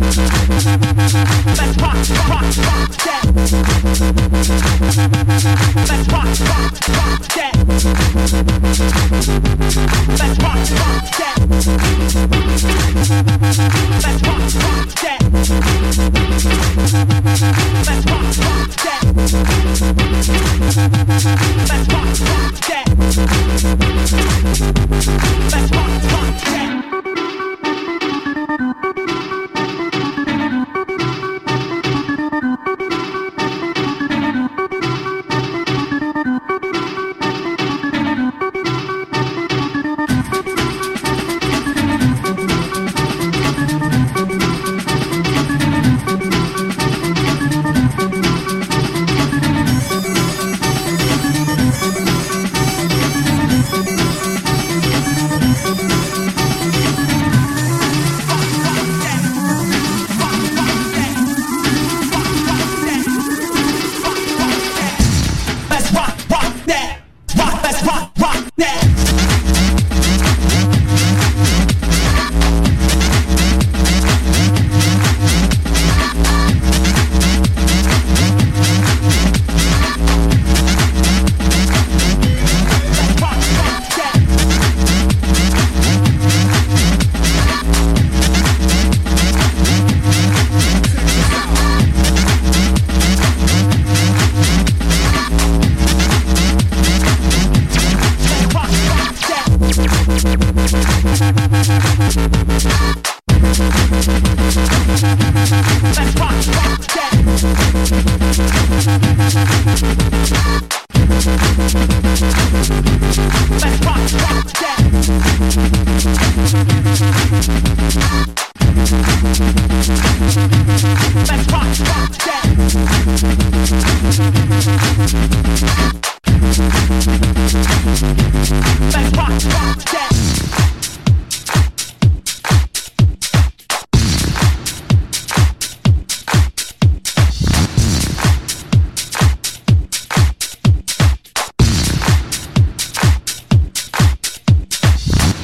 Let's rock, rock, rock that. rock, rock now.